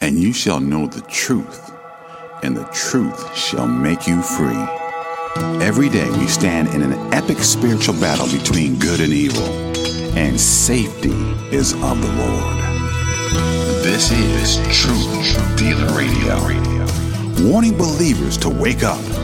and you shall know the truth, and the truth shall make you free. Every day we stand in an epic spiritual battle between good and evil, and safety is of the Lord. This is Truth Dealer Radio. Warning believers to wake up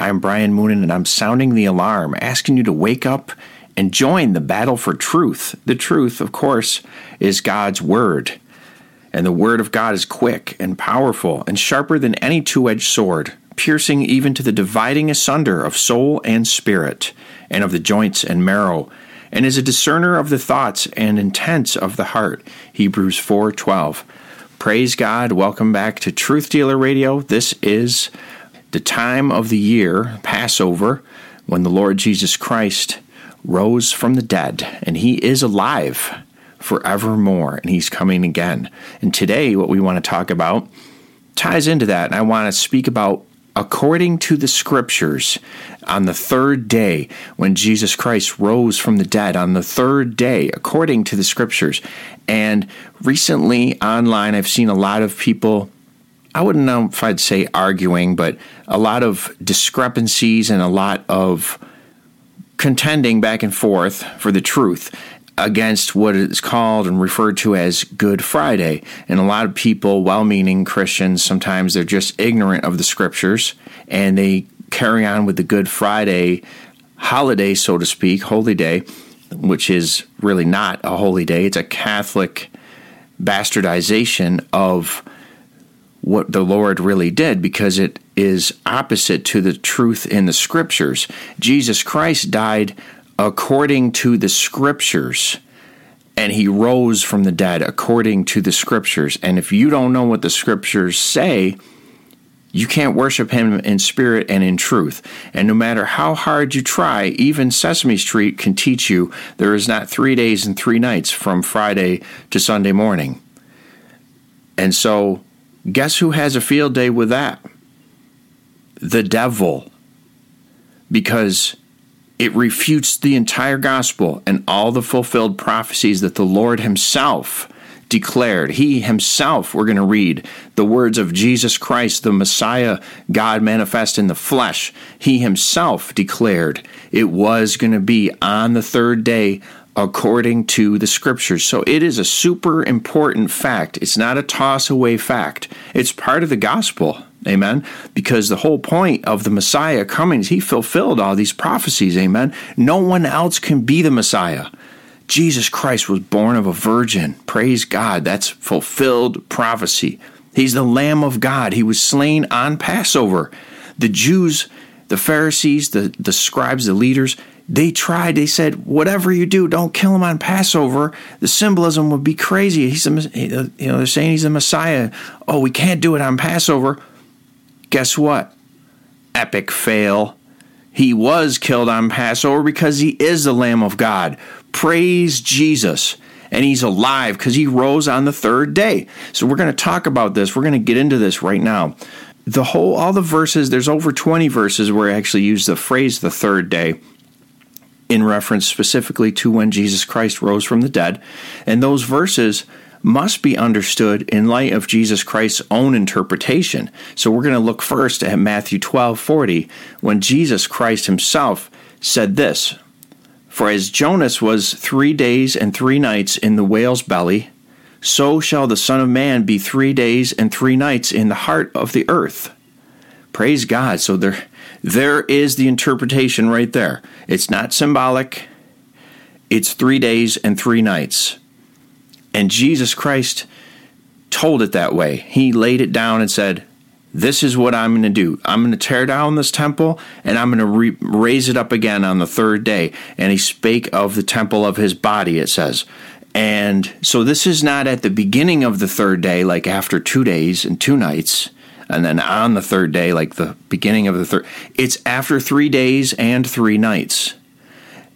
I'm Brian Moonen, and I'm sounding the alarm, asking you to wake up and join the battle for truth. The truth, of course, is God's Word. And the Word of God is quick and powerful and sharper than any two edged sword, piercing even to the dividing asunder of soul and spirit, and of the joints and marrow, and is a discerner of the thoughts and intents of the heart. Hebrews 4:12. Praise God. Welcome back to Truth Dealer Radio. This is the time of the year, Passover, when the Lord Jesus Christ rose from the dead, and he is alive forevermore, and he's coming again. And today, what we want to talk about ties into that, and I want to speak about according to the scriptures on the third day when Jesus Christ rose from the dead on the third day according to the scriptures and recently online I've seen a lot of people I wouldn't know if I'd say arguing, but a lot of discrepancies and a lot of contending back and forth for the truth against what is called and referred to as Good Friday. And a lot of people, well meaning Christians, sometimes they're just ignorant of the scriptures and they carry on with the Good Friday holiday, so to speak, holy day, which is really not a holy day. It's a Catholic bastardization of what the Lord really did because it is opposite to the truth in the scriptures. Jesus Christ died according to the scriptures and he rose from the dead according to the scriptures. And if you don't know what the scriptures say, you can't worship him in spirit and in truth. And no matter how hard you try, even Sesame Street can teach you there is not three days and three nights from Friday to Sunday morning. And so Guess who has a field day with that? The devil. Because it refutes the entire gospel and all the fulfilled prophecies that the Lord Himself declared. He Himself, we're going to read the words of Jesus Christ, the Messiah, God manifest in the flesh. He Himself declared it was going to be on the third day according to the scriptures. So it is a super important fact. It's not a toss away fact, it's part of the gospel. Amen. Because the whole point of the Messiah coming is he fulfilled all these prophecies. Amen. No one else can be the Messiah. Jesus Christ was born of a virgin. Praise God. That's fulfilled prophecy. He's the Lamb of God. He was slain on Passover. The Jews, the Pharisees, the, the scribes, the leaders, they tried, they said, whatever you do, don't kill him on Passover. The symbolism would be crazy. He's a, uh, you know, they're saying he's a Messiah. Oh, we can't do it on Passover. Guess what? Epic fail. He was killed on Passover because he is the Lamb of God. Praise Jesus. And he's alive because he rose on the third day. So we're going to talk about this. We're going to get into this right now. The whole, all the verses, there's over 20 verses where I actually use the phrase the third day in reference specifically to when Jesus Christ rose from the dead. And those verses must be understood in light of Jesus Christ's own interpretation. So we're going to look first at Matthew 12 40, when Jesus Christ himself said this For as Jonas was three days and three nights in the whale's belly, so shall the Son of Man be three days and three nights in the heart of the earth. Praise God. So there there is the interpretation right there. It's not symbolic, it's three days and three nights. And Jesus Christ told it that way. He laid it down and said, This is what I'm going to do. I'm going to tear down this temple and I'm going to re- raise it up again on the third day. And he spake of the temple of his body, it says. And so this is not at the beginning of the third day, like after two days and two nights and then on the third day, like the beginning of the third, it's after three days and three nights.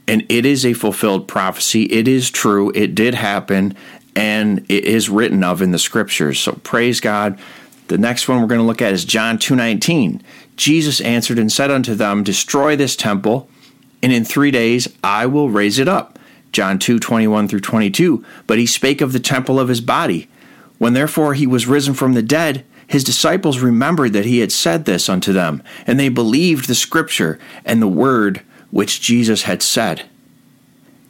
And it is a fulfilled prophecy. It is true. It did happen, and it is written of in the scriptures. So praise God. The next one we're going to look at is John 2:19. Jesus answered and said unto them, Destroy this temple, and in three days I will raise it up. John 2, 21 through 22. But he spake of the temple of his body. When therefore he was risen from the dead, his disciples remembered that he had said this unto them, and they believed the scripture and the word which Jesus had said.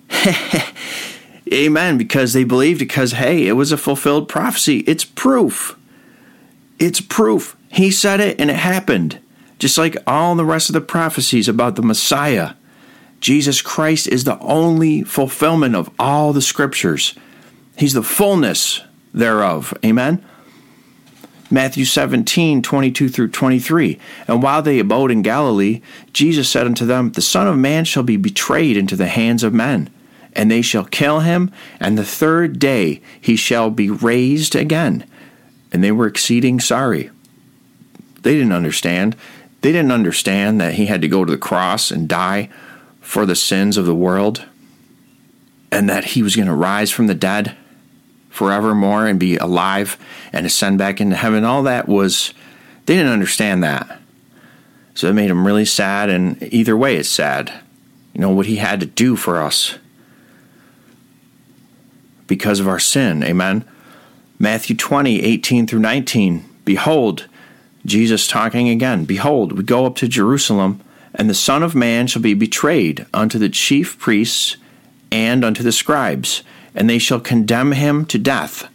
Amen. Because they believed, because, hey, it was a fulfilled prophecy. It's proof. It's proof. He said it and it happened. Just like all the rest of the prophecies about the Messiah. Jesus Christ is the only fulfillment of all the scriptures. He's the fullness thereof. Amen. Matthew 17, 22 through 23. And while they abode in Galilee, Jesus said unto them, The Son of Man shall be betrayed into the hands of men, and they shall kill him, and the third day he shall be raised again. And they were exceeding sorry. They didn't understand. They didn't understand that he had to go to the cross and die for the sins of the world, and that he was going to rise from the dead forevermore and be alive and ascend back into heaven. All that was, they didn't understand that. So it made him really sad, and either way, it's sad. You know, what he had to do for us because of our sin. Amen. Matthew 20, 18 through 19. Behold, Jesus talking again. Behold, we go up to Jerusalem, and the Son of Man shall be betrayed unto the chief priests and unto the scribes and they shall condemn him to death,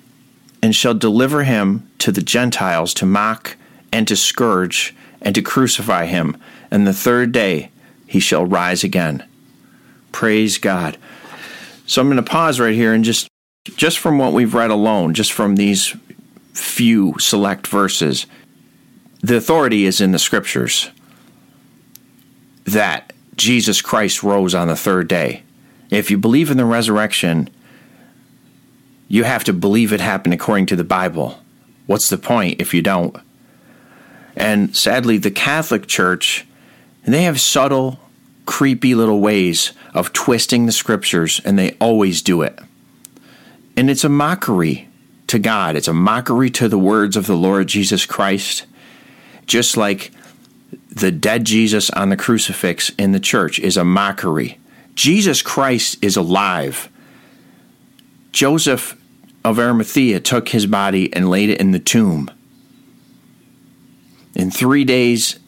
and shall deliver him to the Gentiles to mock and to scourge and to crucify him, and the third day he shall rise again. Praise God. So I'm going to pause right here and just just from what we've read alone, just from these few select verses, the authority is in the scriptures that Jesus Christ rose on the third day. If you believe in the resurrection, you have to believe it happened according to the Bible. What's the point if you don't? And sadly, the Catholic Church, they have subtle, creepy little ways of twisting the scriptures, and they always do it. And it's a mockery to God, it's a mockery to the words of the Lord Jesus Christ, just like the dead Jesus on the crucifix in the church is a mockery. Jesus Christ is alive. Joseph of Arimathea took his body and laid it in the tomb. In three days,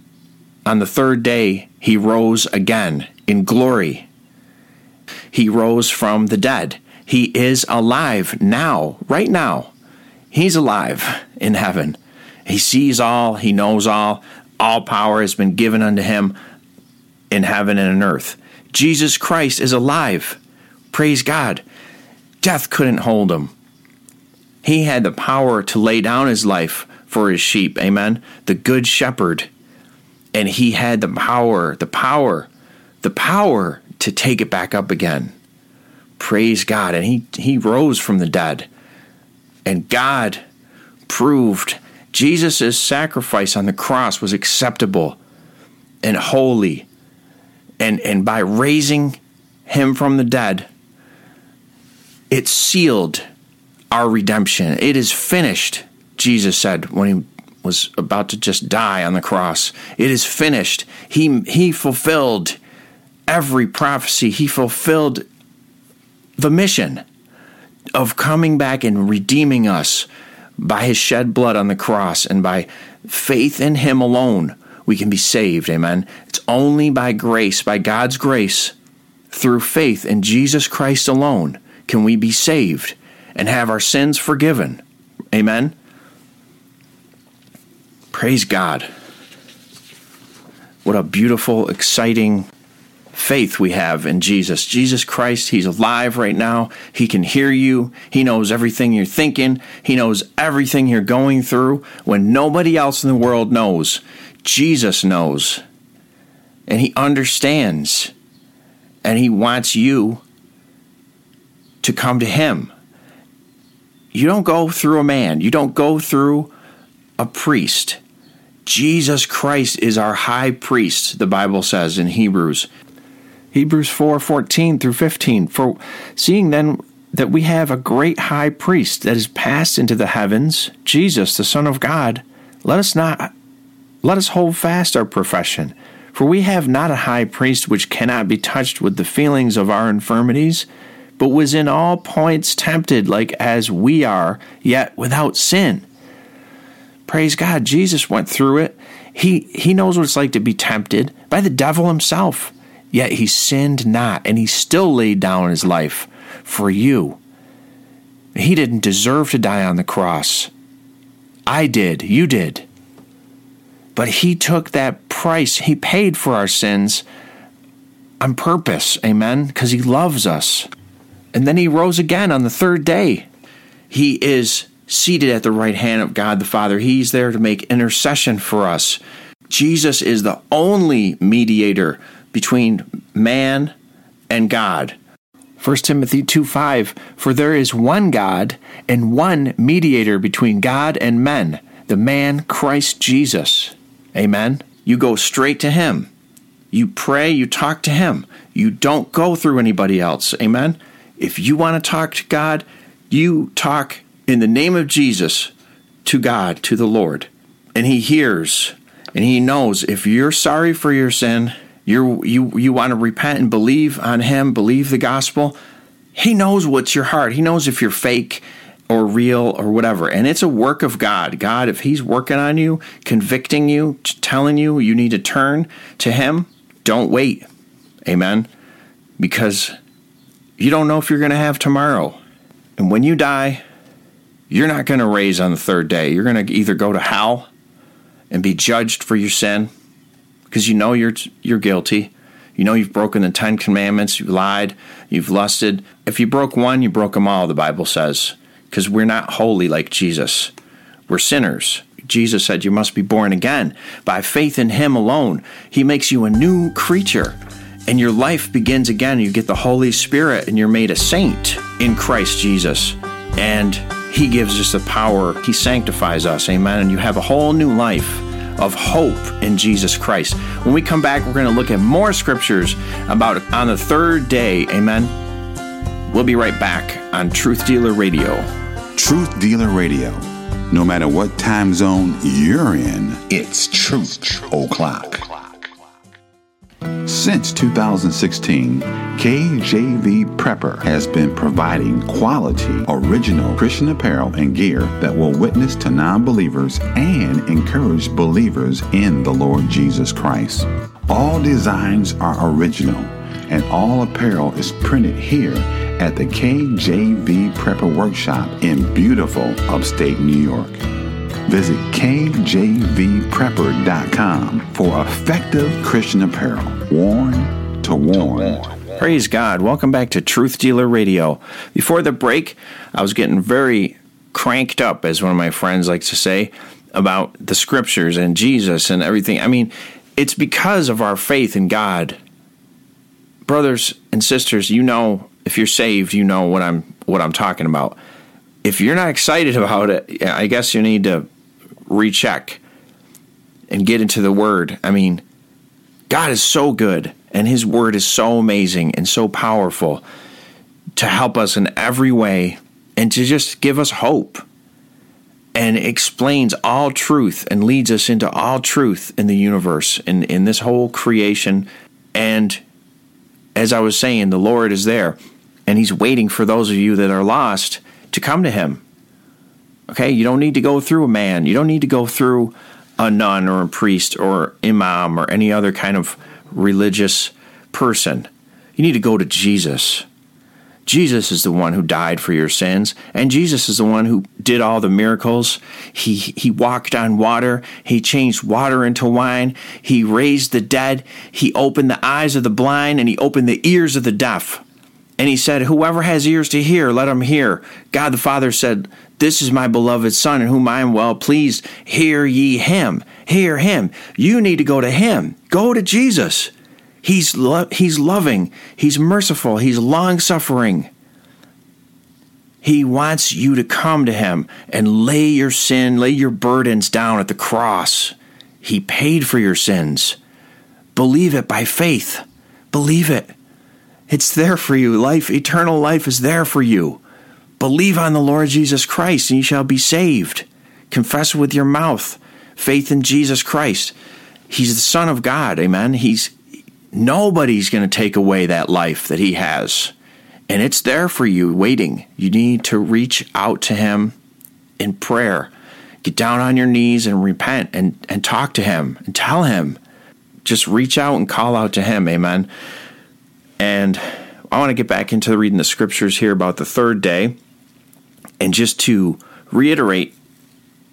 on the third day, he rose again in glory. He rose from the dead. He is alive now, right now. He's alive in heaven. He sees all, he knows all. All power has been given unto him in heaven and in earth. Jesus Christ is alive. Praise God. Death couldn't hold him. He had the power to lay down his life for his sheep. Amen. The good shepherd. And he had the power, the power, the power to take it back up again. Praise God. And he, he rose from the dead. And God proved Jesus' sacrifice on the cross was acceptable and holy. And, and by raising him from the dead, it sealed our redemption. It is finished, Jesus said when he was about to just die on the cross. It is finished. He, he fulfilled every prophecy, he fulfilled the mission of coming back and redeeming us by his shed blood on the cross and by faith in him alone we can be saved amen it's only by grace by god's grace through faith in jesus christ alone can we be saved and have our sins forgiven. Amen. Praise God. What a beautiful, exciting faith we have in Jesus. Jesus Christ, He's alive right now. He can hear you. He knows everything you're thinking. He knows everything you're going through when nobody else in the world knows. Jesus knows. And He understands. And He wants you to come to Him you don't go through a man, you don't go through a priest. Jesus Christ is our high priest, the Bible says in Hebrews. Hebrews 4 14 through 15. For seeing then that we have a great high priest that is passed into the heavens, Jesus, the Son of God, let us not let us hold fast our profession. For we have not a high priest which cannot be touched with the feelings of our infirmities, but was in all points tempted like as we are, yet without sin. Praise God, Jesus went through it. He he knows what it's like to be tempted by the devil himself. Yet he sinned not, and he still laid down his life for you. He didn't deserve to die on the cross. I did, you did. But he took that price, he paid for our sins on purpose, amen, because he loves us. And then he rose again on the third day. He is seated at the right hand of God the Father. He's there to make intercession for us. Jesus is the only mediator between man and God. 1 Timothy 2 5 For there is one God and one mediator between God and men, the man Christ Jesus. Amen. You go straight to him. You pray, you talk to him. You don't go through anybody else. Amen. If you want to talk to God, you talk in the name of Jesus to God, to the Lord. And He hears and He knows if you're sorry for your sin, you you you want to repent and believe on Him, believe the gospel. He knows what's your heart. He knows if you're fake or real or whatever. And it's a work of God. God, if He's working on you, convicting you, telling you you need to turn to Him, don't wait. Amen. Because you don't know if you're going to have tomorrow. And when you die, you're not going to raise on the third day. You're going to either go to hell and be judged for your sin because you know you're you're guilty. You know you've broken the 10 commandments, you've lied, you've lusted. If you broke one, you broke them all, the Bible says, because we're not holy like Jesus. We're sinners. Jesus said you must be born again by faith in him alone. He makes you a new creature and your life begins again. You get the Holy Spirit and you're made a saint in Christ Jesus. And he gives us the power, He sanctifies us, amen. And you have a whole new life of hope in Jesus Christ. When we come back, we're going to look at more scriptures about on the third day, amen. We'll be right back on Truth Dealer Radio. Truth Dealer Radio. No matter what time zone you're in, it's Truth O'Clock. Since 2016, KJV Prepper has been providing quality, original Christian apparel and gear that will witness to non believers and encourage believers in the Lord Jesus Christ. All designs are original, and all apparel is printed here at the KJV Prepper Workshop in beautiful upstate New York. Visit kjvprepper.com for effective Christian apparel, worn to worn. Praise God. Welcome back to Truth Dealer Radio. Before the break, I was getting very cranked up, as one of my friends likes to say, about the scriptures and Jesus and everything. I mean, it's because of our faith in God. Brothers and sisters, you know if you're saved, you know what I'm what I'm talking about. If you're not excited about it, I guess you need to recheck and get into the Word. I mean, God is so good, and His Word is so amazing and so powerful to help us in every way and to just give us hope and explains all truth and leads us into all truth in the universe in, in this whole creation. And as I was saying, the Lord is there and He's waiting for those of you that are lost to come to Him Okay, you don't need to go through a man. You don't need to go through a nun or a priest or imam or any other kind of religious person. You need to go to Jesus. Jesus is the one who died for your sins, and Jesus is the one who did all the miracles. He he walked on water, he changed water into wine, he raised the dead, he opened the eyes of the blind, and he opened the ears of the deaf. And he said, Whoever has ears to hear, let him hear. God the Father said, This is my beloved Son, in whom I am well pleased. Hear ye him. Hear him. You need to go to him. Go to Jesus. He's, lo- he's loving. He's merciful. He's long suffering. He wants you to come to him and lay your sin, lay your burdens down at the cross. He paid for your sins. Believe it by faith. Believe it. It's there for you. Life, eternal life is there for you. Believe on the Lord Jesus Christ and you shall be saved. Confess with your mouth faith in Jesus Christ. He's the Son of God. Amen. He's nobody's going to take away that life that he has. And it's there for you waiting. You need to reach out to him in prayer. Get down on your knees and repent and, and talk to him and tell him. Just reach out and call out to him. Amen. And I want to get back into reading the scriptures here about the third day. And just to reiterate,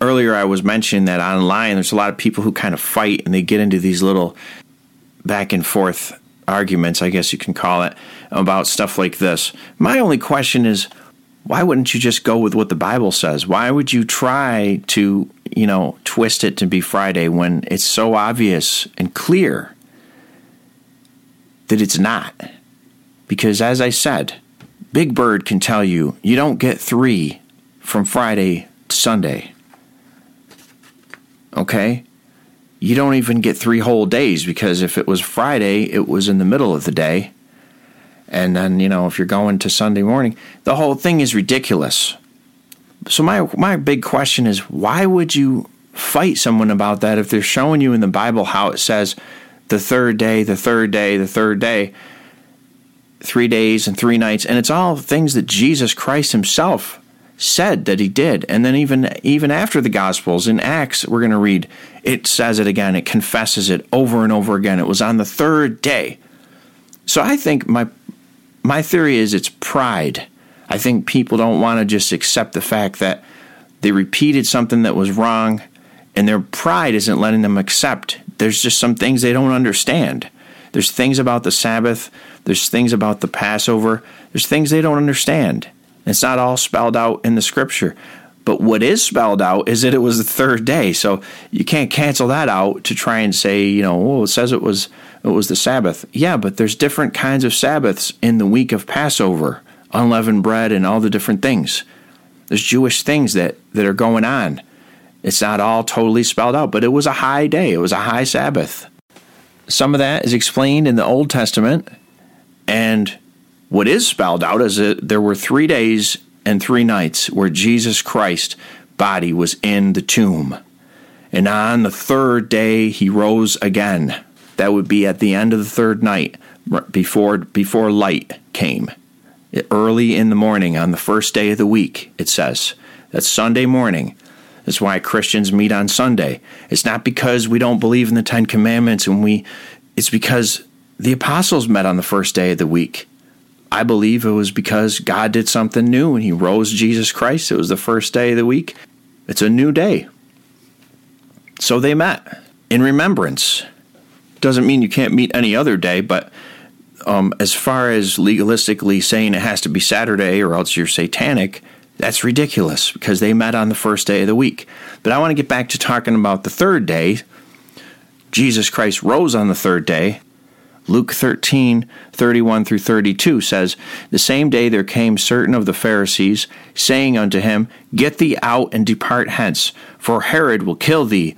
earlier I was mentioning that online there's a lot of people who kind of fight and they get into these little back and forth arguments, I guess you can call it, about stuff like this. My only question is why wouldn't you just go with what the Bible says? Why would you try to, you know, twist it to be Friday when it's so obvious and clear that it's not? Because as I said, Big Bird can tell you you don't get three from Friday to Sunday. Okay? You don't even get three whole days because if it was Friday, it was in the middle of the day. And then, you know, if you're going to Sunday morning, the whole thing is ridiculous. So my my big question is why would you fight someone about that if they're showing you in the Bible how it says the third day, the third day, the third day, three days and three nights, and it's all things that Jesus Christ Himself said that He did. And then even even after the Gospels in Acts, we're going to read it says it again. It confesses it over and over again. It was on the third day. So I think my my theory is it's pride. I think people don't want to just accept the fact that they repeated something that was wrong and their pride isn't letting them accept. There's just some things they don't understand. There's things about the Sabbath, there's things about the Passover, there's things they don't understand. It's not all spelled out in the scripture. But what is spelled out is that it was the third day. So you can't cancel that out to try and say, you know, well, it says it was it was the Sabbath. Yeah, but there's different kinds of Sabbaths in the week of Passover, unleavened bread and all the different things. There's Jewish things that, that are going on. It's not all totally spelled out, but it was a high day. It was a high Sabbath. Some of that is explained in the Old Testament, and what is spelled out is that there were three days and three nights where Jesus Christ's body was in the tomb. And on the third day, he rose again. That would be at the end of the third night, before, before light came. Early in the morning, on the first day of the week, it says. That's Sunday morning. That's why Christians meet on Sunday. It's not because we don't believe in the Ten Commandments and we it's because the apostles met on the first day of the week. I believe it was because God did something new and He rose Jesus Christ. It was the first day of the week. It's a new day. So they met in remembrance. Doesn't mean you can't meet any other day, but um, as far as legalistically saying it has to be Saturday or else you're satanic, that's ridiculous because they met on the first day of the week. But I want to get back to talking about the third day. Jesus Christ rose on the third day. Luke 13, 31 through 32 says, The same day there came certain of the Pharisees, saying unto him, Get thee out and depart hence, for Herod will kill thee.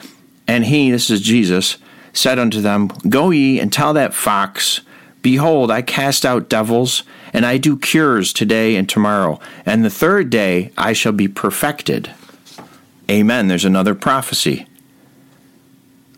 And he, this is Jesus, said unto them, Go ye and tell that fox, Behold, I cast out devils, and I do cures today and tomorrow, and the third day I shall be perfected. Amen. There's another prophecy.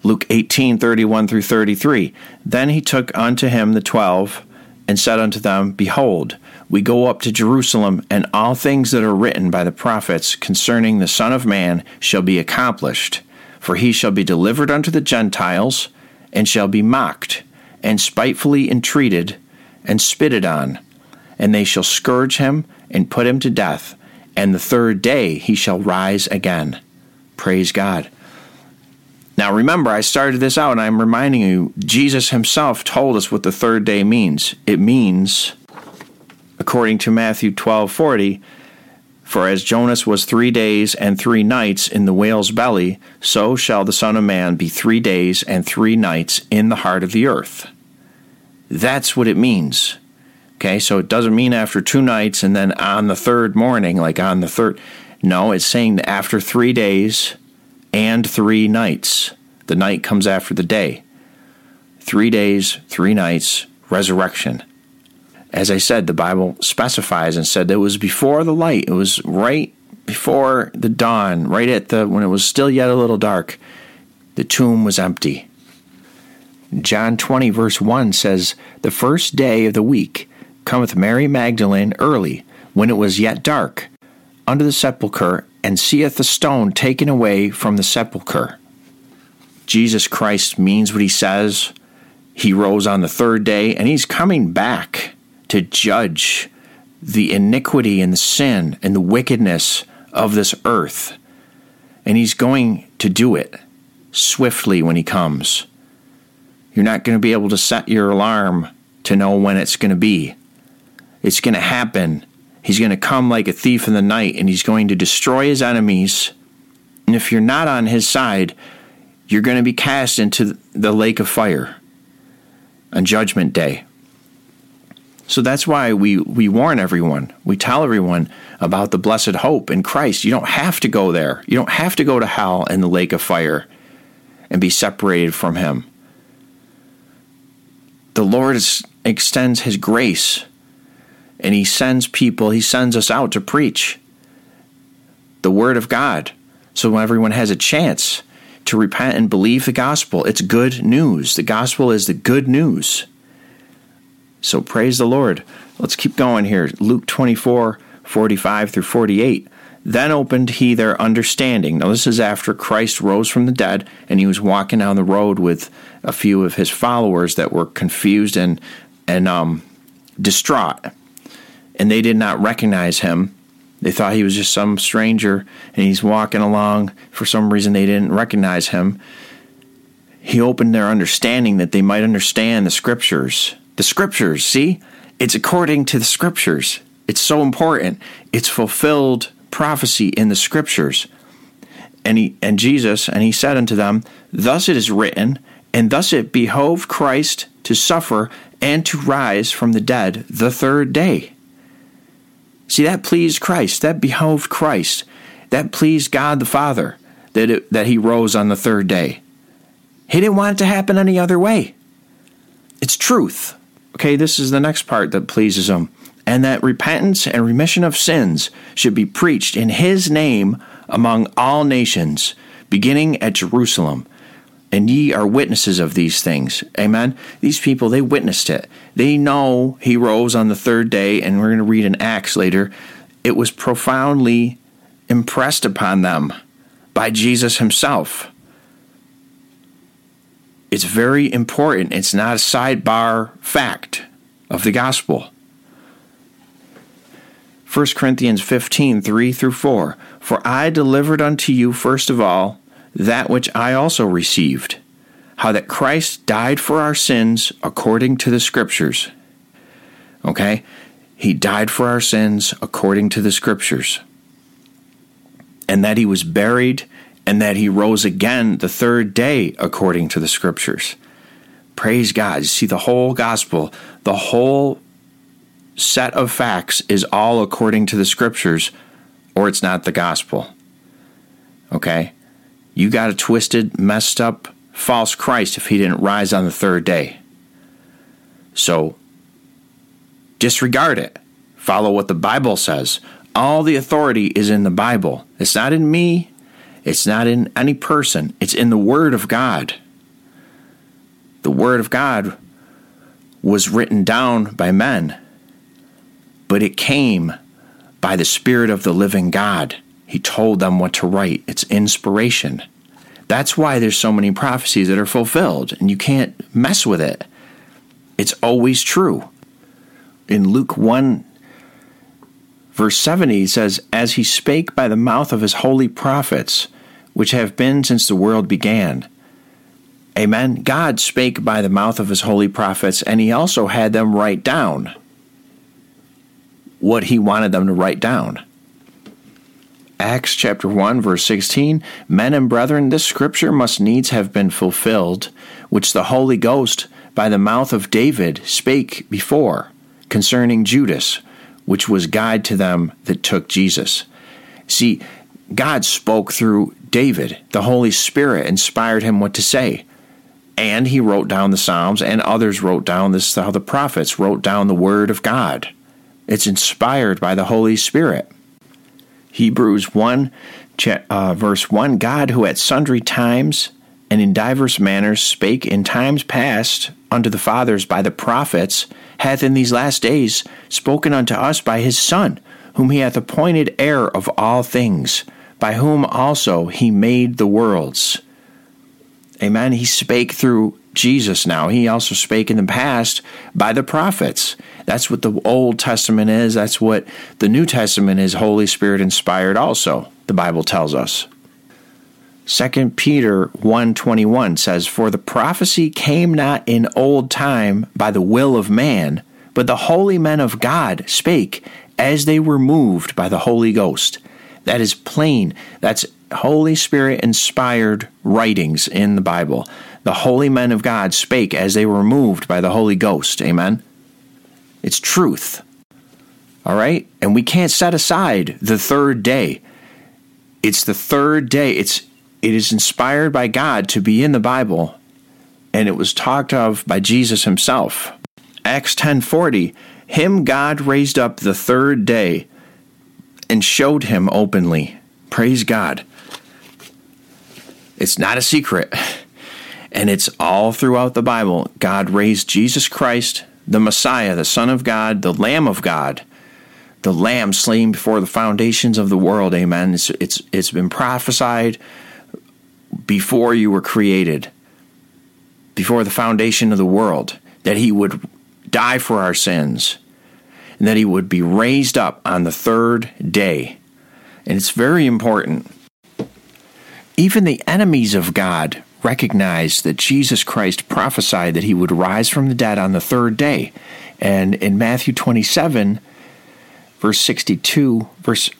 Luke 18, 31 through 33. Then he took unto him the twelve, and said unto them, Behold, we go up to Jerusalem, and all things that are written by the prophets concerning the Son of Man shall be accomplished. For he shall be delivered unto the Gentiles, and shall be mocked, and spitefully entreated, and spitted on. And they shall scourge him, and put him to death, and the third day he shall rise again. Praise God. Now, remember, I started this out and I'm reminding you, Jesus himself told us what the third day means. It means, according to Matthew 12 40, for as Jonas was three days and three nights in the whale's belly, so shall the Son of Man be three days and three nights in the heart of the earth. That's what it means. Okay, so it doesn't mean after two nights and then on the third morning, like on the third. No, it's saying after three days and three nights. The night comes after the day. Three days, three nights, resurrection. As I said, the Bible specifies and said it was before the light. It was right before the dawn, right at the when it was still yet a little dark. The tomb was empty. John 20, verse 1 says, The first day of the week cometh Mary Magdalene early, when it was yet dark, unto the sepulchre, and seeth the stone taken away from the sepulchre. Jesus Christ means what he says. He rose on the third day, and he's coming back to judge the iniquity and the sin and the wickedness of this earth. And he's going to do it swiftly when he comes. You're not going to be able to set your alarm to know when it's going to be. It's going to happen. He's going to come like a thief in the night and he's going to destroy his enemies. And if you're not on his side, you're going to be cast into the lake of fire on Judgment Day. So that's why we, we warn everyone, we tell everyone about the blessed hope in Christ. You don't have to go there. You don't have to go to hell and the lake of fire and be separated from Him. The Lord extends His grace and He sends people, He sends us out to preach the Word of God so everyone has a chance to repent and believe the gospel. It's good news. The gospel is the good news. So praise the Lord. Let's keep going here. Luke 24, 45 through 48. Then opened he their understanding. Now, this is after Christ rose from the dead and he was walking down the road with a few of his followers that were confused and, and um, distraught. And they did not recognize him. They thought he was just some stranger and he's walking along. For some reason, they didn't recognize him. He opened their understanding that they might understand the scriptures the scriptures, see? It's according to the scriptures. It's so important. It's fulfilled prophecy in the scriptures. And he and Jesus, and he said unto them, Thus it is written, and thus it behoved Christ to suffer and to rise from the dead the third day. See, that pleased Christ. That behoved Christ. That pleased God the Father that, it, that he rose on the third day. He didn't want it to happen any other way. It's truth. Okay, this is the next part that pleases him. And that repentance and remission of sins should be preached in his name among all nations, beginning at Jerusalem. And ye are witnesses of these things. Amen. These people, they witnessed it. They know he rose on the third day, and we're going to read in Acts later. It was profoundly impressed upon them by Jesus himself. It's very important. It's not a sidebar fact of the gospel. 1 Corinthians 15, 3 through 4. For I delivered unto you first of all that which I also received, how that Christ died for our sins according to the Scriptures. Okay? He died for our sins according to the Scriptures. And that he was buried and that he rose again the third day according to the scriptures. Praise God. You see, the whole gospel, the whole set of facts is all according to the scriptures, or it's not the gospel. Okay? You got a twisted, messed up, false Christ if he didn't rise on the third day. So, disregard it. Follow what the Bible says. All the authority is in the Bible. It's not in me, it's not in any person, it's in the Word of God. The Word of God was written down by men, but it came by the Spirit of the living God. He told them what to write. It's inspiration. That's why there's so many prophecies that are fulfilled, and you can't mess with it. It's always true. In Luke 1 Verse 70 says, As he spake by the mouth of his holy prophets, which have been since the world began. Amen. God spake by the mouth of his holy prophets, and he also had them write down what he wanted them to write down. Acts chapter 1, verse 16 Men and brethren, this scripture must needs have been fulfilled, which the Holy Ghost by the mouth of David spake before concerning Judas which was guide to them that took Jesus. See, God spoke through David. The Holy Spirit inspired him what to say. And he wrote down the Psalms, and others wrote down this, how the prophets wrote down the Word of God. It's inspired by the Holy Spirit. Hebrews 1, uh, verse 1 God, who at sundry times and in divers manners spake in times past unto the fathers by the prophets, hath in these last days spoken unto us by his Son, whom he hath appointed heir of all things, by whom also he made the worlds. Amen. He spake through Jesus now. He also spake in the past by the prophets. That's what the Old Testament is. That's what the New Testament is, Holy Spirit inspired also, the Bible tells us. 2 Peter 1:21 says for the prophecy came not in old time by the will of man but the holy men of God spake as they were moved by the Holy Ghost. That is plain. That's Holy Spirit inspired writings in the Bible. The holy men of God spake as they were moved by the Holy Ghost. Amen it's truth all right and we can't set aside the third day it's the third day it's it is inspired by God to be in the Bible, and it was talked of by Jesus himself. Acts 10:40, him God raised up the third day and showed him openly. Praise God. It's not a secret. And it's all throughout the Bible. God raised Jesus Christ, the Messiah, the Son of God, the Lamb of God, the Lamb slain before the foundations of the world. Amen. It's, it's, it's been prophesied before you were created, before the foundation of the world, that he would die for our sins and that he would be raised up on the third day. And it's very important. Even the enemies of God recognized that Jesus Christ prophesied that he would rise from the dead on the third day. And in Matthew 27, verse 62, verse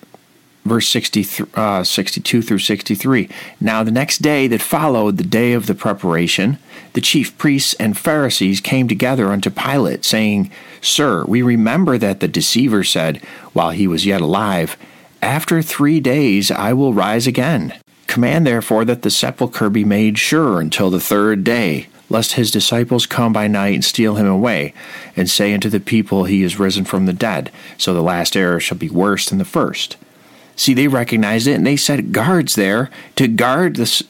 verse 60, uh, 62 through 63. Now, the next day that followed the day of the preparation, the chief priests and Pharisees came together unto Pilate, saying, Sir, we remember that the deceiver said, while he was yet alive, After three days I will rise again. Command therefore that the sepulchre be made sure until the third day, lest his disciples come by night and steal him away, and say unto the people, He is risen from the dead. So the last error shall be worse than the first. See, they recognized it and they set guards there to guard the,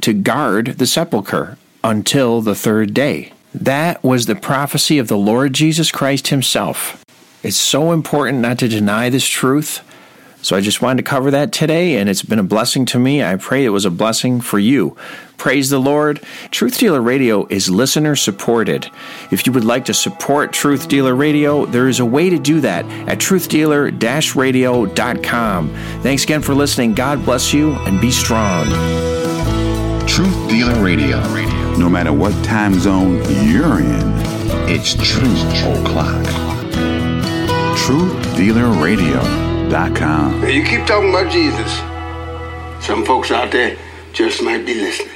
to guard the sepulchre until the third day. That was the prophecy of the Lord Jesus Christ himself. It's so important not to deny this truth so I just wanted to cover that today, and it's been a blessing to me. I pray it was a blessing for you. Praise the Lord. Truth Dealer Radio is listener supported. If you would like to support Truth Dealer Radio, there is a way to do that at truthdealer radio.com. Thanks again for listening. God bless you and be strong. Truth Dealer Radio. No matter what time zone you're in, it's Truth O'Clock. Truth Dealer Radio. You keep talking about Jesus. Some folks out there just might be listening.